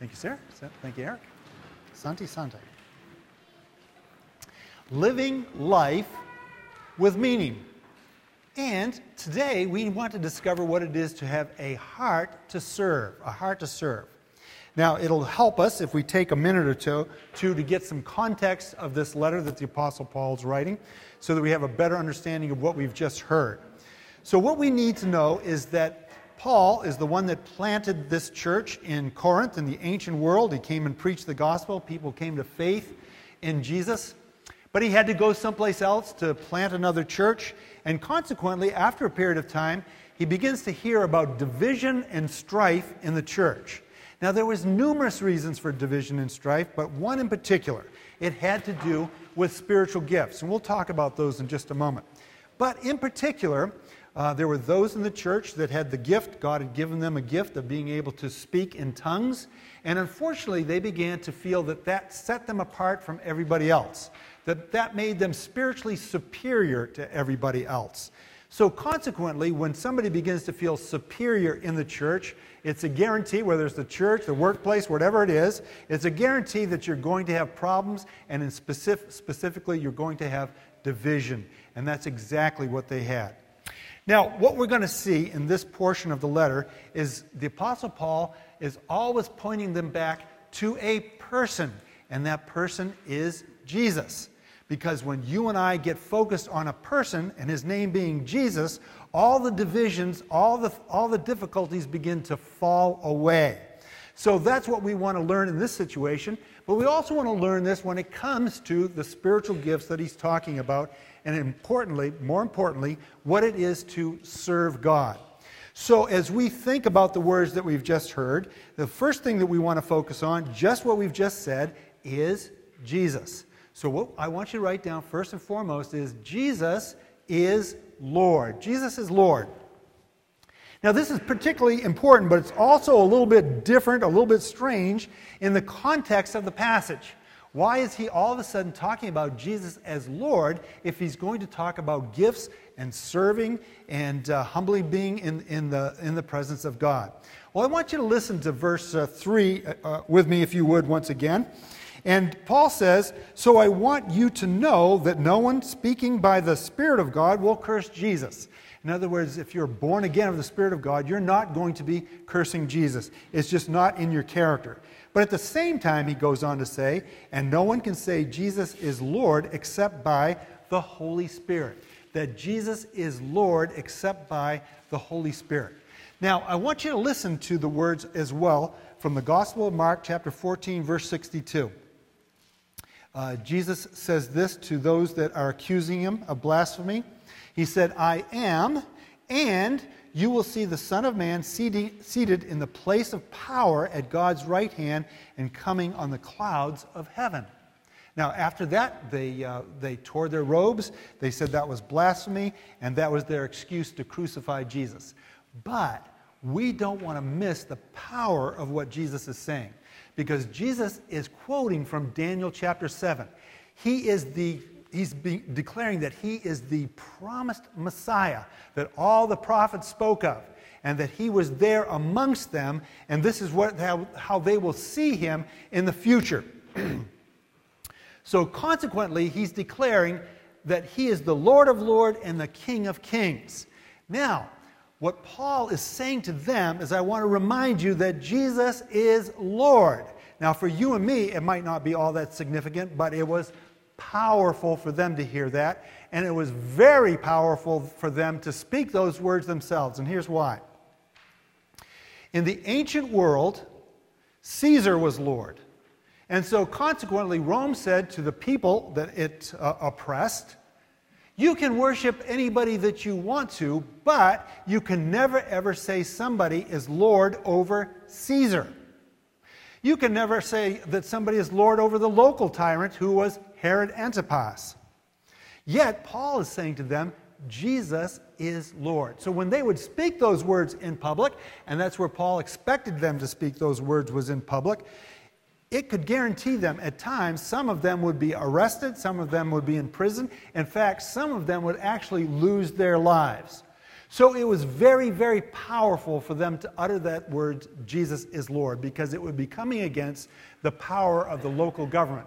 Thank you, sir. Thank you, Eric. Santi Santi. Living life with meaning. And today we want to discover what it is to have a heart to serve, a heart to serve. Now, it'll help us if we take a minute or two, two to get some context of this letter that the Apostle Paul is writing so that we have a better understanding of what we've just heard. So, what we need to know is that Paul is the one that planted this church in Corinth in the ancient world. He came and preached the gospel. People came to faith in Jesus. But he had to go someplace else to plant another church. And consequently, after a period of time, he begins to hear about division and strife in the church. Now, there was numerous reasons for division and strife, but one in particular. It had to do with spiritual gifts. And we'll talk about those in just a moment. But in particular, uh, there were those in the church that had the gift. God had given them a gift of being able to speak in tongues. And unfortunately, they began to feel that that set them apart from everybody else, that that made them spiritually superior to everybody else. So, consequently, when somebody begins to feel superior in the church, it's a guarantee, whether it's the church, the workplace, whatever it is, it's a guarantee that you're going to have problems, and in specific, specifically, you're going to have division. And that's exactly what they had. Now, what we're going to see in this portion of the letter is the Apostle Paul is always pointing them back to a person, and that person is Jesus. Because when you and I get focused on a person and his name being Jesus, all the divisions, all the, all the difficulties begin to fall away. So that's what we want to learn in this situation. But we also want to learn this when it comes to the spiritual gifts that he's talking about, and importantly, more importantly, what it is to serve God. So, as we think about the words that we've just heard, the first thing that we want to focus on, just what we've just said, is Jesus. So, what I want you to write down first and foremost is Jesus is Lord. Jesus is Lord. Now, this is particularly important, but it's also a little bit different, a little bit strange in the context of the passage. Why is he all of a sudden talking about Jesus as Lord if he's going to talk about gifts and serving and uh, humbly being in, in, the, in the presence of God? Well, I want you to listen to verse uh, 3 uh, uh with me, if you would, once again. And Paul says, So I want you to know that no one speaking by the Spirit of God will curse Jesus. In other words, if you're born again of the Spirit of God, you're not going to be cursing Jesus. It's just not in your character. But at the same time, he goes on to say, and no one can say Jesus is Lord except by the Holy Spirit. That Jesus is Lord except by the Holy Spirit. Now, I want you to listen to the words as well from the Gospel of Mark, chapter 14, verse 62. Uh, Jesus says this to those that are accusing him of blasphemy. He said, I am, and you will see the Son of Man seated in the place of power at God's right hand and coming on the clouds of heaven. Now, after that, they, uh, they tore their robes. They said that was blasphemy, and that was their excuse to crucify Jesus. But we don't want to miss the power of what Jesus is saying because Jesus is quoting from Daniel chapter 7. He is the he's declaring that he is the promised Messiah that all the prophets spoke of, and that he was there amongst them, and this is what, how, how they will see him in the future. so, consequently, he's declaring that he is the Lord of Lords and the King of Kings. Now, what Paul is saying to them is, I want to remind you that Jesus is Lord. Now, for you and me, it might not be all that significant, but it was powerful for them to hear that. And it was very powerful for them to speak those words themselves. And here's why. In the ancient world, Caesar was Lord. And so, consequently, Rome said to the people that it uh, oppressed, you can worship anybody that you want to, but you can never ever say somebody is Lord over Caesar. You can never say that somebody is Lord over the local tyrant who was Herod Antipas. Yet, Paul is saying to them, Jesus is Lord. So when they would speak those words in public, and that's where Paul expected them to speak those words was in public, it could guarantee them at times some of them would be arrested, some of them would be in prison. In fact, some of them would actually lose their lives. So it was very, very powerful for them to utter that word, Jesus is Lord, because it would be coming against the power of the local government.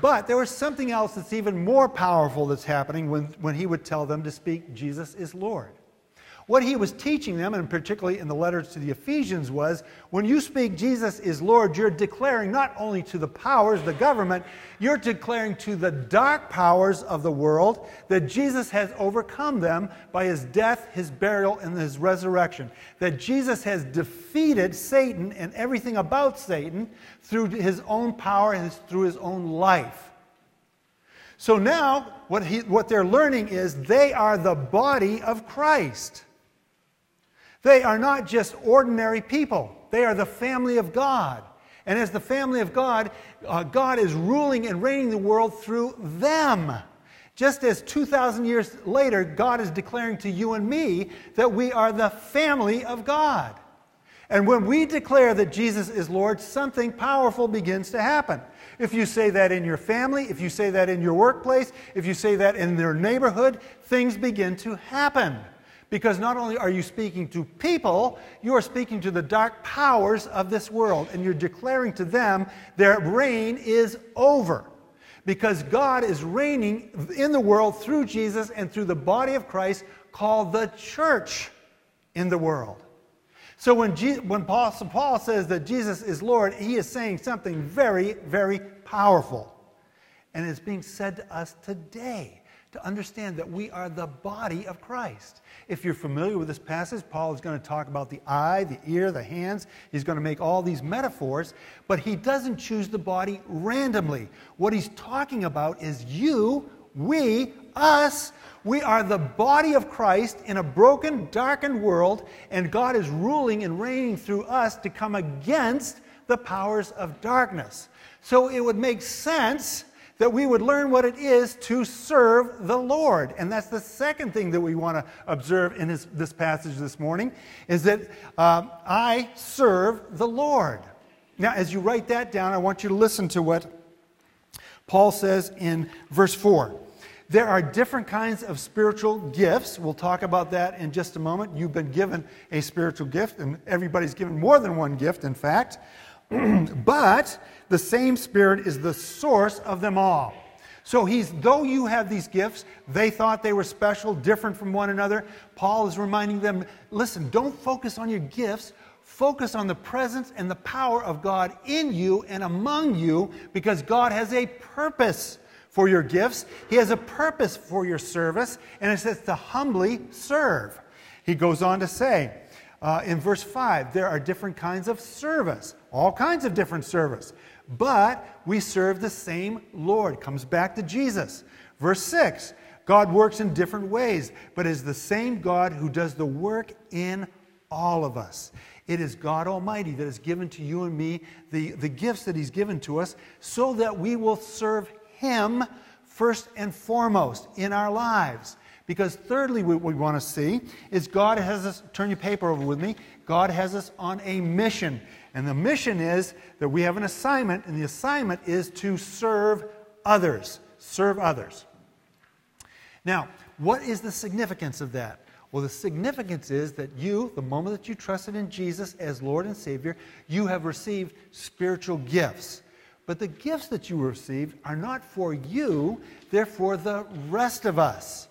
But there was something else that's even more powerful that's happening when, when he would tell them to speak, Jesus is Lord. What he was teaching them, and particularly in the letters to the Ephesians, was when you speak Jesus is Lord, you're declaring not only to the powers, the government, you're declaring to the dark powers of the world that Jesus has overcome them by his death, his burial, and his resurrection. That Jesus has defeated Satan and everything about Satan through his own power and through his own life. So now, what, he, what they're learning is they are the body of Christ. They are not just ordinary people, they are the family of God. And as the family of God, uh, God is ruling and reigning the world through them. Just as 2,000 years later, God is declaring to you and me that we are the family of God. And when we declare that Jesus is Lord, something powerful begins to happen. If you say that in your family, if you say that in your workplace, if you say that in your neighborhood, things begin to happen. Because not only are you speaking to people, you are speaking to the dark powers of this world, and you're declaring to them their reign is over. Because God is reigning in the world through Jesus and through the body of Christ called the church in the world. So when, when Paul, Paul says that Jesus is Lord, he is saying something very, very powerful. And it's being said to us today to understand that we are the body of Christ. If you're familiar with this passage, Paul is going to talk about the eye, the ear, the hands. He's going to make all these metaphors, but he doesn't choose the body randomly. What he's talking about is you, we, us. We are the body of Christ in a broken, darkened world, and God is ruling and reigning through us to come against the powers of darkness. So it would make sense that we would learn what it is to serve the Lord. And that's the second thing that we want to observe in his, this passage this morning is that um, I serve the Lord. Now, as you write that down, I want you to listen to what Paul says in verse 4. There are different kinds of spiritual gifts. We'll talk about that in just a moment. You've been given a spiritual gift, and everybody's given more than one gift, in fact. but the same Spirit is the source of them all. So he's, though you have these gifts, they thought they were special, different from one another. Paul is reminding them listen, don't focus on your gifts. Focus on the presence and the power of God in you and among you because God has a purpose for your gifts. He has a purpose for your service, and it says to humbly serve. He goes on to say, uh, in verse 5, there are different kinds of service, all kinds of different service, but we serve the same Lord. Comes back to Jesus. Verse 6, God works in different ways, but is the same God who does the work in all of us. It is God Almighty that has given to you and me the, the gifts that He's given to us so that we will serve Him first and foremost in our lives. Because, thirdly, what we want to see is God has us, turn your paper over with me, God has us on a mission. And the mission is that we have an assignment, and the assignment is to serve others. Serve others. Now, what is the significance of that? Well, the significance is that you, the moment that you trusted in Jesus as Lord and Savior, you have received spiritual gifts. But the gifts that you received are not for you, they're for the rest of us.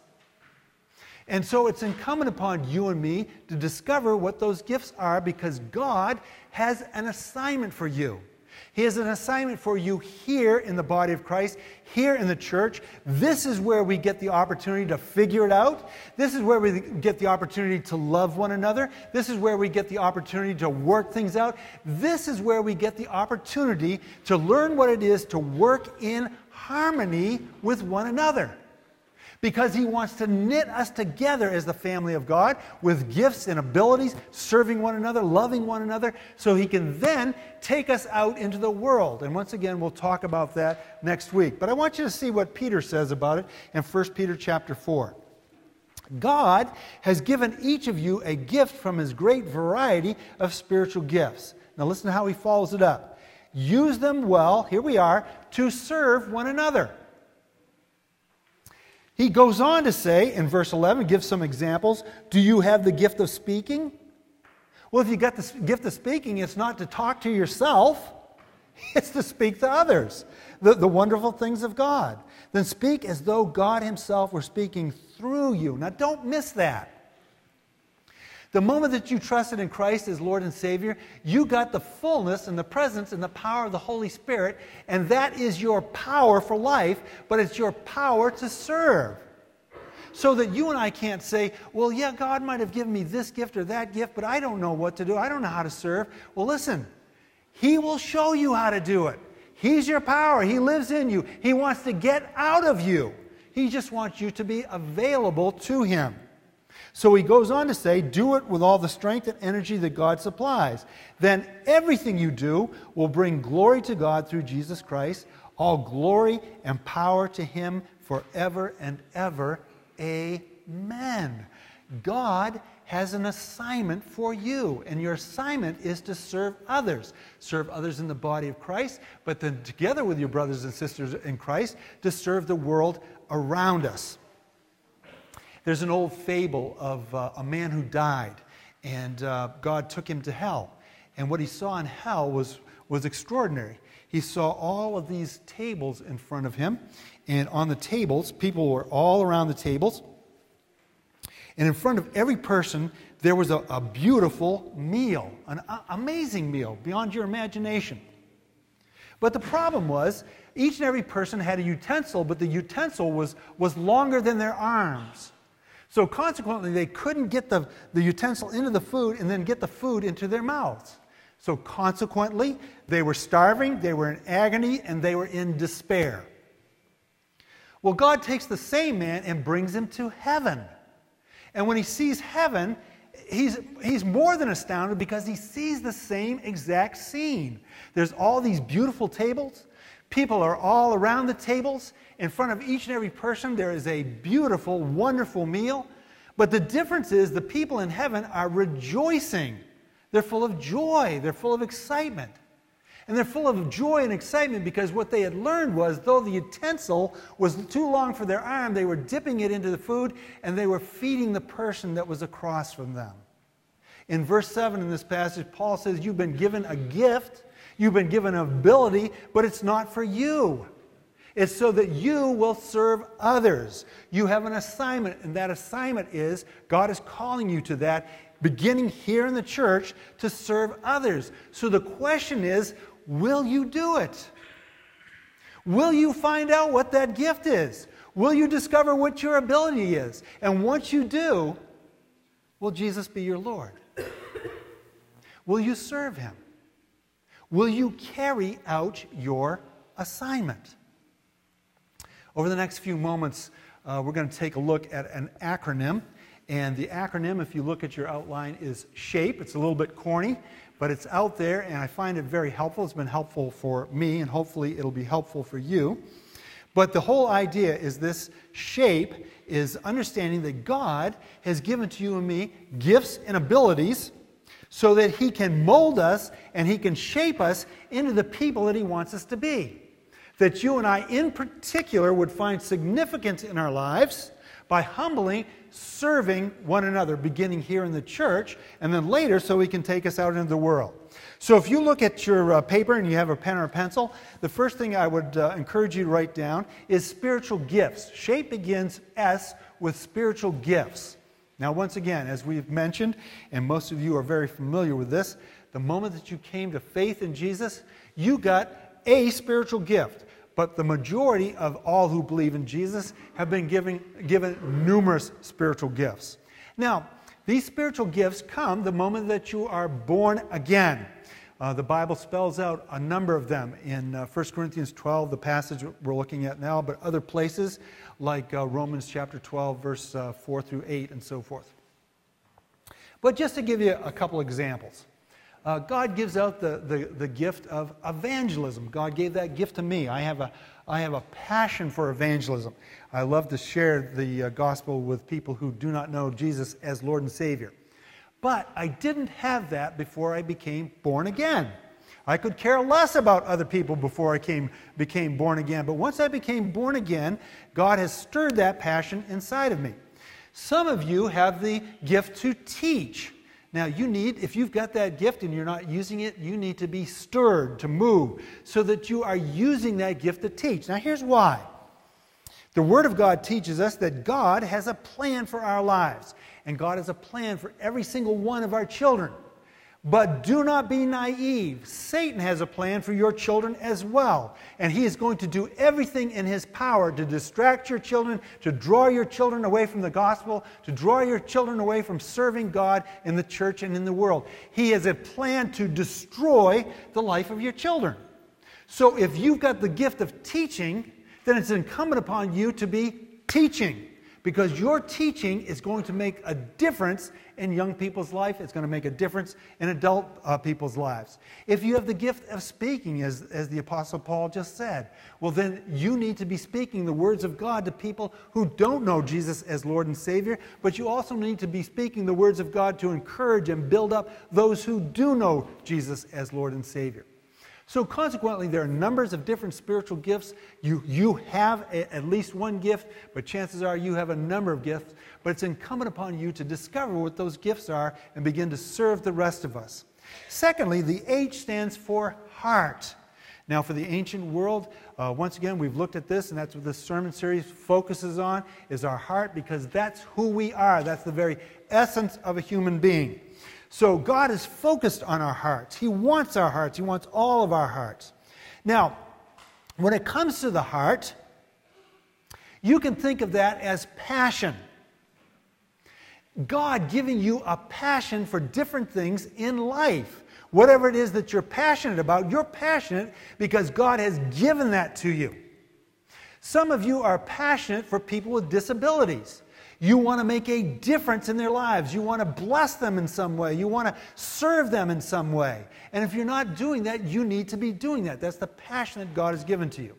And so it's incumbent upon you and me to discover what those gifts are because God has an assignment for you. He has an assignment for you here in the body of Christ, here in the church. This is where we get the opportunity to figure it out. This is where we get the opportunity to love one another. This is where we get the opportunity to work things out. This is where we get the opportunity to learn what it is to work in harmony with one another because He wants to knit us together as the family of God with gifts and abilities, serving one another, loving one another, so He can then take us out into the world. And once again, we'll talk about that next week. But I want you to see what Peter says about it in 1 Peter chapter 4. God has given each of you a gift from his great variety of spiritual gifts. Now, listen to how he follows it up. Use them well, here we are, to serve one another He goes on to say in verse 11, give some examples. Do you have the gift of speaking? Well, if you got the gift of speaking, it's not to talk to yourself, it's to speak to others, the, the wonderful things of God. Then speak as though God Himself were speaking through you. Now, don't miss that. The moment that you trusted in Christ as Lord and Savior, you got the fullness and the presence and the power of the Holy Spirit, and that is your power for life, but it's your power to serve. So that you and I can't say, well, yeah, God might have given me this gift or that gift, but I don't know what to do. I don't know how to serve. Well, listen, He will show you how to do it. He's your power. He lives in you. He wants to get out of you. He just wants you to be available to Him. So he goes on to say, Do it with all the strength and energy that God supplies. Then everything you do will bring glory to God through Jesus Christ. All glory and power to him forever and ever. Amen. God has an assignment for you, and your assignment is to serve others. Serve others in the body of Christ, but then together with your brothers and sisters in Christ, to serve the world around us. There's an old fable of uh, a man who died, and uh, God took him to hell. And what he saw in hell was, was extraordinary. He saw all of these tables in front of him, and on the tables, people were all around the tables. And in front of every person, there was a, a beautiful meal, an a- amazing meal beyond your imagination. But the problem was, each and every person had a utensil, but the utensil was, was longer than their arms. So consequently, they couldn't get the, the utensil into the food and then get the food into their mouths. So consequently, they were starving, they were in agony, and they were in despair. Well, God takes the same man and brings him to heaven. And when he sees heaven, he's, he's more than astounded because he sees the same exact scene. There's all these beautiful tables. People are all around the tables, in front of each and every person, there is a beautiful, wonderful meal. But the difference is the people in heaven are rejoicing. They're full of joy, they're full of excitement. And they're full of joy and excitement because what they had learned was though the utensil was too long for their arm, they were dipping it into the food and they were feeding the person that was across from them. In verse 7 in this passage, Paul says, You've been given a gift, you've been given ability, but it's not for you. It's so that you will serve others. You have an assignment, and that assignment is God is calling you to that, beginning here in the church, to serve others. So the question is will you do it? Will you find out what that gift is? Will you discover what your ability is? And once you do, will Jesus be your Lord? Will you serve him? Will you carry out your assignment? Over the next few moments, uh, we're going to take a look at an acronym. And the acronym, if you look at your outline, is SHAPE. It's a little bit corny, but it's out there, and I find it very helpful. It's been helpful for me, and hopefully it'll be helpful for you. But the whole idea is this shape is understanding that God has given to you and me gifts and abilities so that He can mold us and He can shape us into the people that He wants us to be that you and I, in particular, would find significance in our lives by humbly serving one another, beginning here in the church, and then later so He can take us out into the world. So, if you look at your uh, paper and you have a pen or a pencil, the first thing I would uh, encourage you to write down is spiritual gifts. Shape begins S with spiritual gifts. Now, once again, as we've mentioned, and most of you are very familiar with this, the moment that you came to faith in Jesus, you got a spiritual gift, but the majority of all who believe in Jesus have been given, given numerous spiritual gifts. Now, these spiritual gifts come the moment that you are born again. Uh, the Bible spells out a number of them in uh, 1 Corinthians 12, the passage we're looking at now, but other places like uh, Romans chapter 12, verse uh, 4 through 8, and so forth. But just to give you a couple examples. Uh, God gives out the, the, the gift of evangelism. God gave that gift to me. I have a, I have a passion for evangelism. I love to share the uh, gospel with people who do not know Jesus as Lord and Savior. But I didn't have that before I became born again. I could care less about other people before I came, became born again. But once I became born again, God has stirred that passion inside of me. Some of you have the gift to teach. Now, you need, if you've got that gift and you're not using it, you need to be stirred to move so that you are using that gift to teach. Now, here's why. The Word of God teaches us that God has a plan for our lives, and God has a plan for every single one of our children. But do not be naive. Satan has a plan for your children as well. And he is going to do everything in his power to distract your children, to draw your children away from the gospel, to draw your children away from serving God in the church and in the world. He has a plan to destroy the life of your children. So if you've got the gift of teaching, then it's incumbent upon you to be teaching because your teaching is going to make a difference in young people's life. It's going to make a difference in adult uh, people's lives. If you have the gift of speaking, as, as the Apostle Paul just said, well, then you need to be speaking the words of God to people who don't know Jesus as Lord and Savior, but you also need to be speaking the words of God to encourage and build up those who do know Jesus as Lord and Savior. So, consequently, there are numbers of different spiritual gifts. You, you have a, at least one gift, but chances are you have a number of gifts. But it's incumbent upon you to discover what those gifts are and begin to serve the rest of us. Secondly, the H stands for heart. Now, for the ancient world, uh, once again, we've looked at this, and that's what this sermon series focuses on, is our heart, because that's who we are. That's the very essence of a human being. So God is focused on our hearts. He wants our hearts. He wants all of our hearts. Now, when it comes to the heart, you can think of that as passion. God giving you a passion for different things in life. Whatever it is that you're passionate about, you're passionate because God has given that to you. Some of you are passionate for people with disabilities. You want to make a difference in their lives. You want to bless them in some way. You want to serve them in some way. And if you're not doing that, you need to be doing that. That's the passion that God has given to you.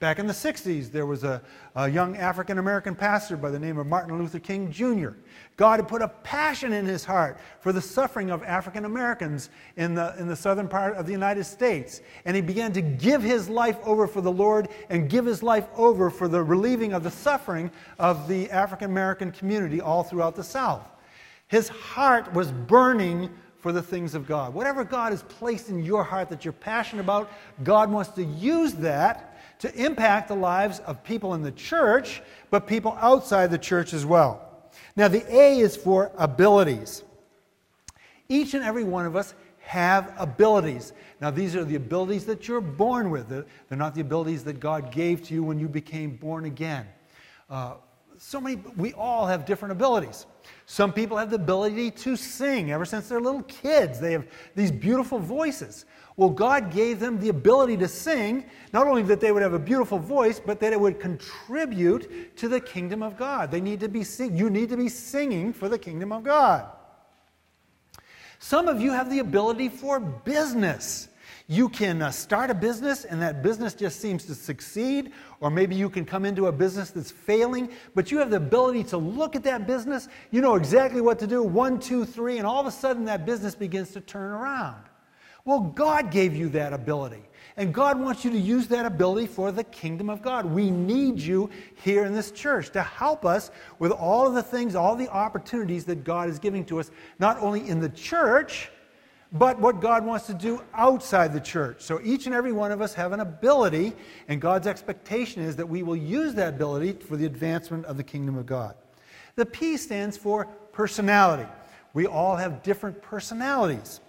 Back in the 60s, there was a, a young African American pastor by the name of Martin Luther King Jr. God had put a passion in his heart for the suffering of African Americans in the, in the southern part of the United States. And he began to give his life over for the Lord and give his life over for the relieving of the suffering of the African American community all throughout the South. His heart was burning for the things of God. Whatever God has placed in your heart that you're passionate about, God wants to use that to impact the lives of people in the church, but people outside the church as well. Now, the A is for abilities. Each and every one of us have abilities. Now, these are the abilities that you're born with. They're not the abilities that God gave to you when you became born again. Uh, so many, we all have different abilities. Some people have the ability to sing ever since they're little kids. They have these beautiful voices. Well, God gave them the ability to sing, not only that they would have a beautiful voice, but that it would contribute to the kingdom of God. They need to be sing- you need to be singing for the kingdom of God. Some of you have the ability for business. You can uh, start a business and that business just seems to succeed, or maybe you can come into a business that's failing, but you have the ability to look at that business, you know exactly what to do one, two, three, and all of a sudden that business begins to turn around. Well, God gave you that ability. And God wants you to use that ability for the kingdom of God. We need you here in this church to help us with all of the things, all the opportunities that God is giving to us, not only in the church, but what God wants to do outside the church. So each and every one of us have an ability, and God's expectation is that we will use that ability for the advancement of the kingdom of God. The P stands for personality. We all have different personalities.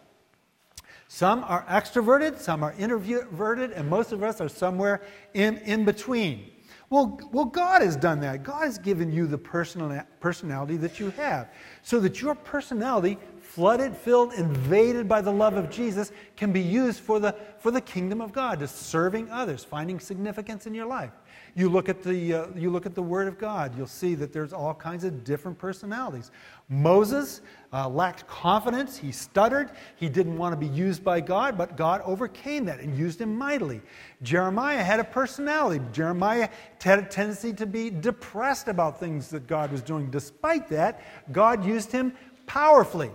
Some are extroverted, some are introverted, and most of us are somewhere in, in between. Well, well, God has done that. God has given you the personal, personality that you have so that your personality, flooded, filled, invaded by the love of Jesus, can be used for the, for the kingdom of God, to serving others, finding significance in your life. You look at the, uh, you look at the Word of God, you'll see that there's all kinds of different personalities. Moses uh, lacked confidence. He stuttered. He didn't want to be used by God, but God overcame that and used him mightily. Jeremiah had a personality. Jeremiah had a tendency to be depressed about things that God was doing. Despite that, God used him powerfully.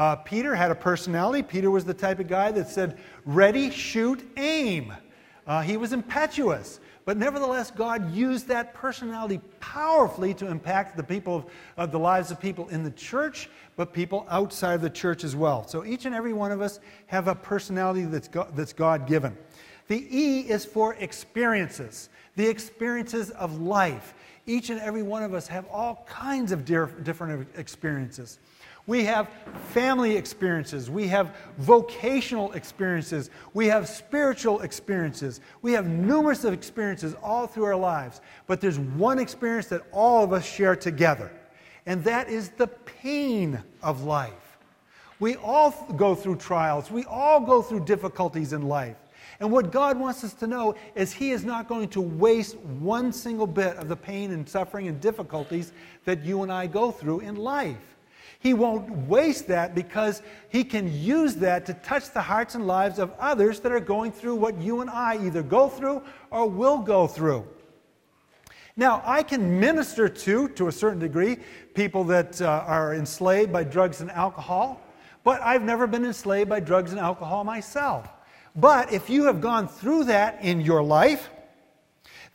Uh, Peter had a personality. Peter was the type of guy that said, ready, shoot, aim. Uh, he was impetuous. But nevertheless, God used that personality powerfully to impact the people of, uh, the lives of people in the church, but people outside of the church as well. So each and every one of us have a personality that's, God, that's God given. The E is for experiences, the experiences of life. Each and every one of us have all kinds of different experiences. We have family experiences. We have vocational experiences. We have spiritual experiences. We have numerous experiences all through our lives. But there's one experience that all of us share together, and that is the pain of life. We all go through trials. We all go through difficulties in life. And what God wants us to know is He is not going to waste one single bit of the pain and suffering and difficulties that you and I go through in life. He won't waste that because He can use that to touch the hearts and lives of others that are going through what you and I either go through or will go through. Now, I can minister to, to a certain degree, people that uh, are enslaved by drugs and alcohol, but I've never been enslaved by drugs and alcohol myself. But if you have gone through that in your life,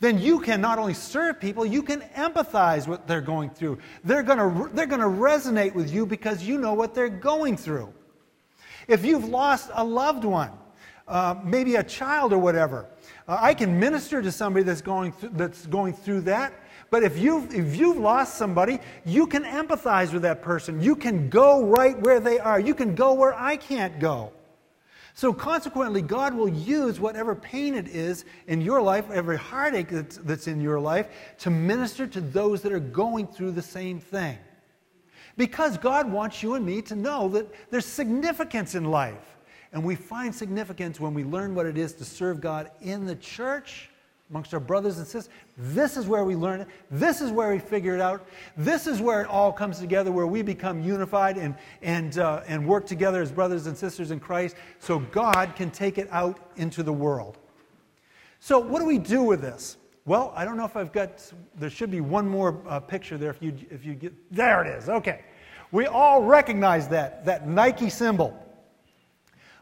then you can not only serve people, you can empathize what they're going through. They're going to, they're going to resonate with you because you know what they're going through. If you've lost a loved one, uh, maybe a child or whatever, uh, I can minister to somebody that's going, th- that's going through that. But if you've, if you've lost somebody, you can empathize with that person. You can go right where they are. You can go where I can't go. So, consequently, God will use whatever pain it is in your life, every heartache that's, that's in your life, to minister to those that are going through the same thing. Because God wants you and me to know that there's significance in life. And we find significance when we learn what it is to serve God in the church amongst our brothers and sisters. This is where we learn it. This is where we figure it out. This is where it all comes together, where we become unified and, and, uh, and work together as brothers and sisters in Christ so God can take it out into the world. So, what do we do with this? Well, I don't know if I've got, there should be one more uh, picture there if you, if you get, there it is, okay. We all recognize that, that Nike symbol.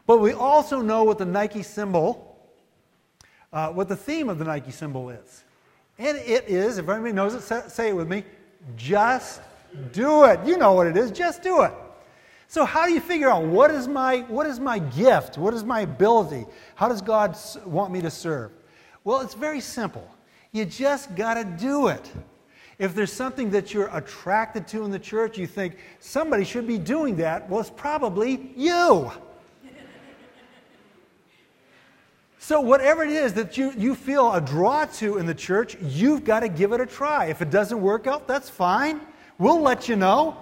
But we also know what the Nike symbol uh, what the theme of the Nike symbol is. And it is, if anybody knows it, say, it with me just do it. You know what it is, just do it. So, how do you figure out what is my, what is my gift? What is my ability? How does God want me to serve? Well, it's very simple. You just got to do it. If there's something that you're attracted to in the church, you think somebody should be doing that, well, it's probably you. So, whatever it is that you, you feel a draw to in the church, you've got to give it a try. If it doesn't work out, that's fine. We'll let you know.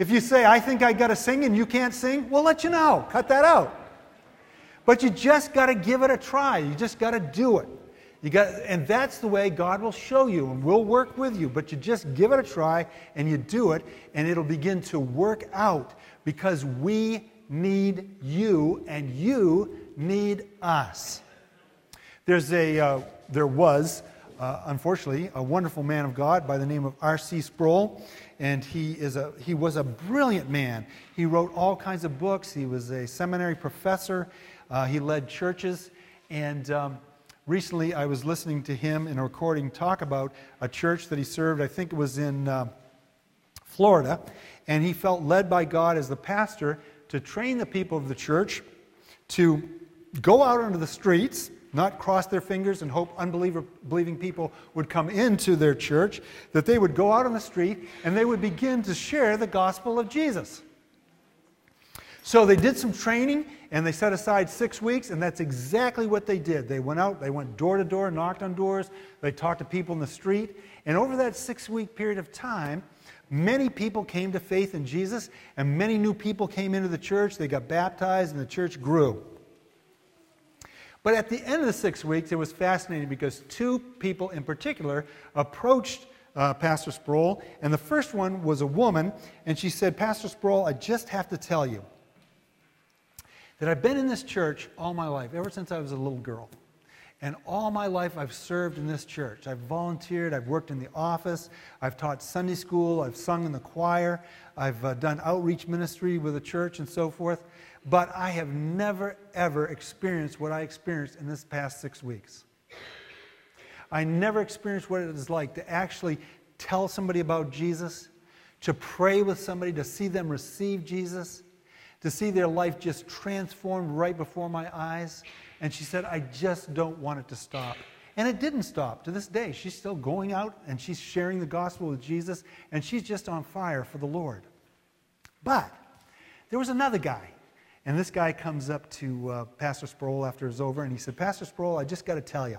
If you say, I think I got to sing and you can't sing, we'll let you know. Cut that out. But you just got to give it a try. You just got to do it. You got, and that's the way God will show you and we'll work with you. But you just give it a try and you do it, and it'll begin to work out because we need you and you need us. There's a, uh, there was, uh, unfortunately, a wonderful man of God by the name of R.C. Sproul, and he, is a, he was a brilliant man. He wrote all kinds of books. He was a seminary professor. Uh, he led churches, and um, recently I was listening to him in a recording talk about a church that he served. I think it was in uh, Florida, and he felt led by God as the pastor to train the people of the church to go out onto the streets not cross their fingers and hope unbelieving people would come into their church, that they would go out on the street and they would begin to share the gospel of Jesus. So they did some training and they set aside six weeks, and that's exactly what they did. They went out, they went door to door, knocked on doors, they talked to people in the street, and over that six week period of time, many people came to faith in Jesus, and many new people came into the church. They got baptized, and the church grew. But at the end of the six weeks, it was fascinating because two people in particular approached uh, Pastor Sproul, and the first one was a woman, and she said, Pastor Sproul, I just have to tell you that I've been in this church all my life, ever since I was a little girl. And all my life, I've served in this church. I've volunteered, I've worked in the office, I've taught Sunday school, I've sung in the choir, I've uh, done outreach ministry with the church and so forth. But I have never, ever experienced what I experienced in this past six weeks. I never experienced what it is like to actually tell somebody about Jesus, to pray with somebody, to see them receive Jesus, to see their life just transformed right before my eyes. And she said, I just don't want it to stop. And it didn't stop to this day. She's still going out and she's sharing the gospel with Jesus, and she's just on fire for the Lord. But there was another guy. And this guy comes up to uh, Pastor Sproul after it's over, and he said, Pastor Sproul, I just got to tell you,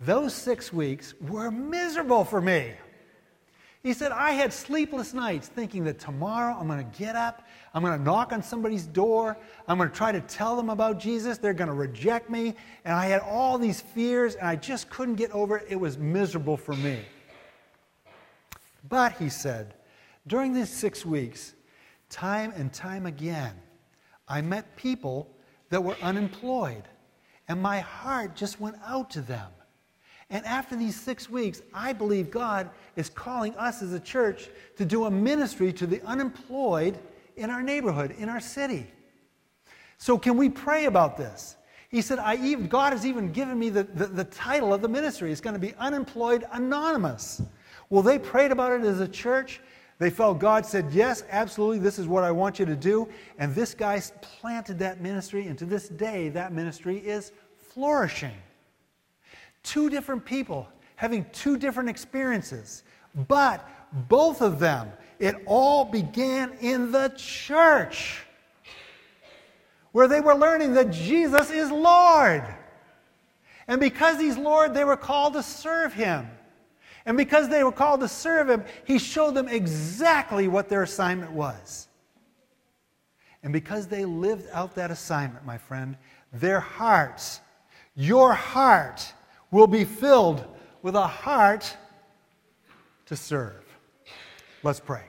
those six weeks were miserable for me. He said, I had sleepless nights thinking that tomorrow I'm going to get up, I'm going to knock on somebody's door, I'm going to try to tell them about Jesus, they're going to reject me. And I had all these fears, and I just couldn't get over it. It was miserable for me. But, he said, during these six weeks, time and time again, I met people that were unemployed, and my heart just went out to them. And after these six weeks, I believe God is calling us as a church to do a ministry to the unemployed in our neighborhood, in our city. So, can we pray about this? He said, I even, God has even given me the, the, the title of the ministry. It's going to be Unemployed Anonymous. Well, they prayed about it as a church. They felt God said, Yes, absolutely, this is what I want you to do. And this guy planted that ministry, and to this day, that ministry is flourishing. Two different people having two different experiences, but both of them, it all began in the church where they were learning that Jesus is Lord. And because He's Lord, they were called to serve Him. And because they were called to serve Him, He showed them exactly what their assignment was. And because they lived out that assignment, my friend, their hearts, your heart, will be filled with a heart to serve. Let's pray.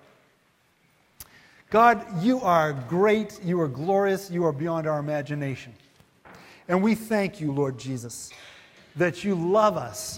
God, you are great, you are glorious, you are beyond our imagination. And we thank you, Lord Jesus, that you love us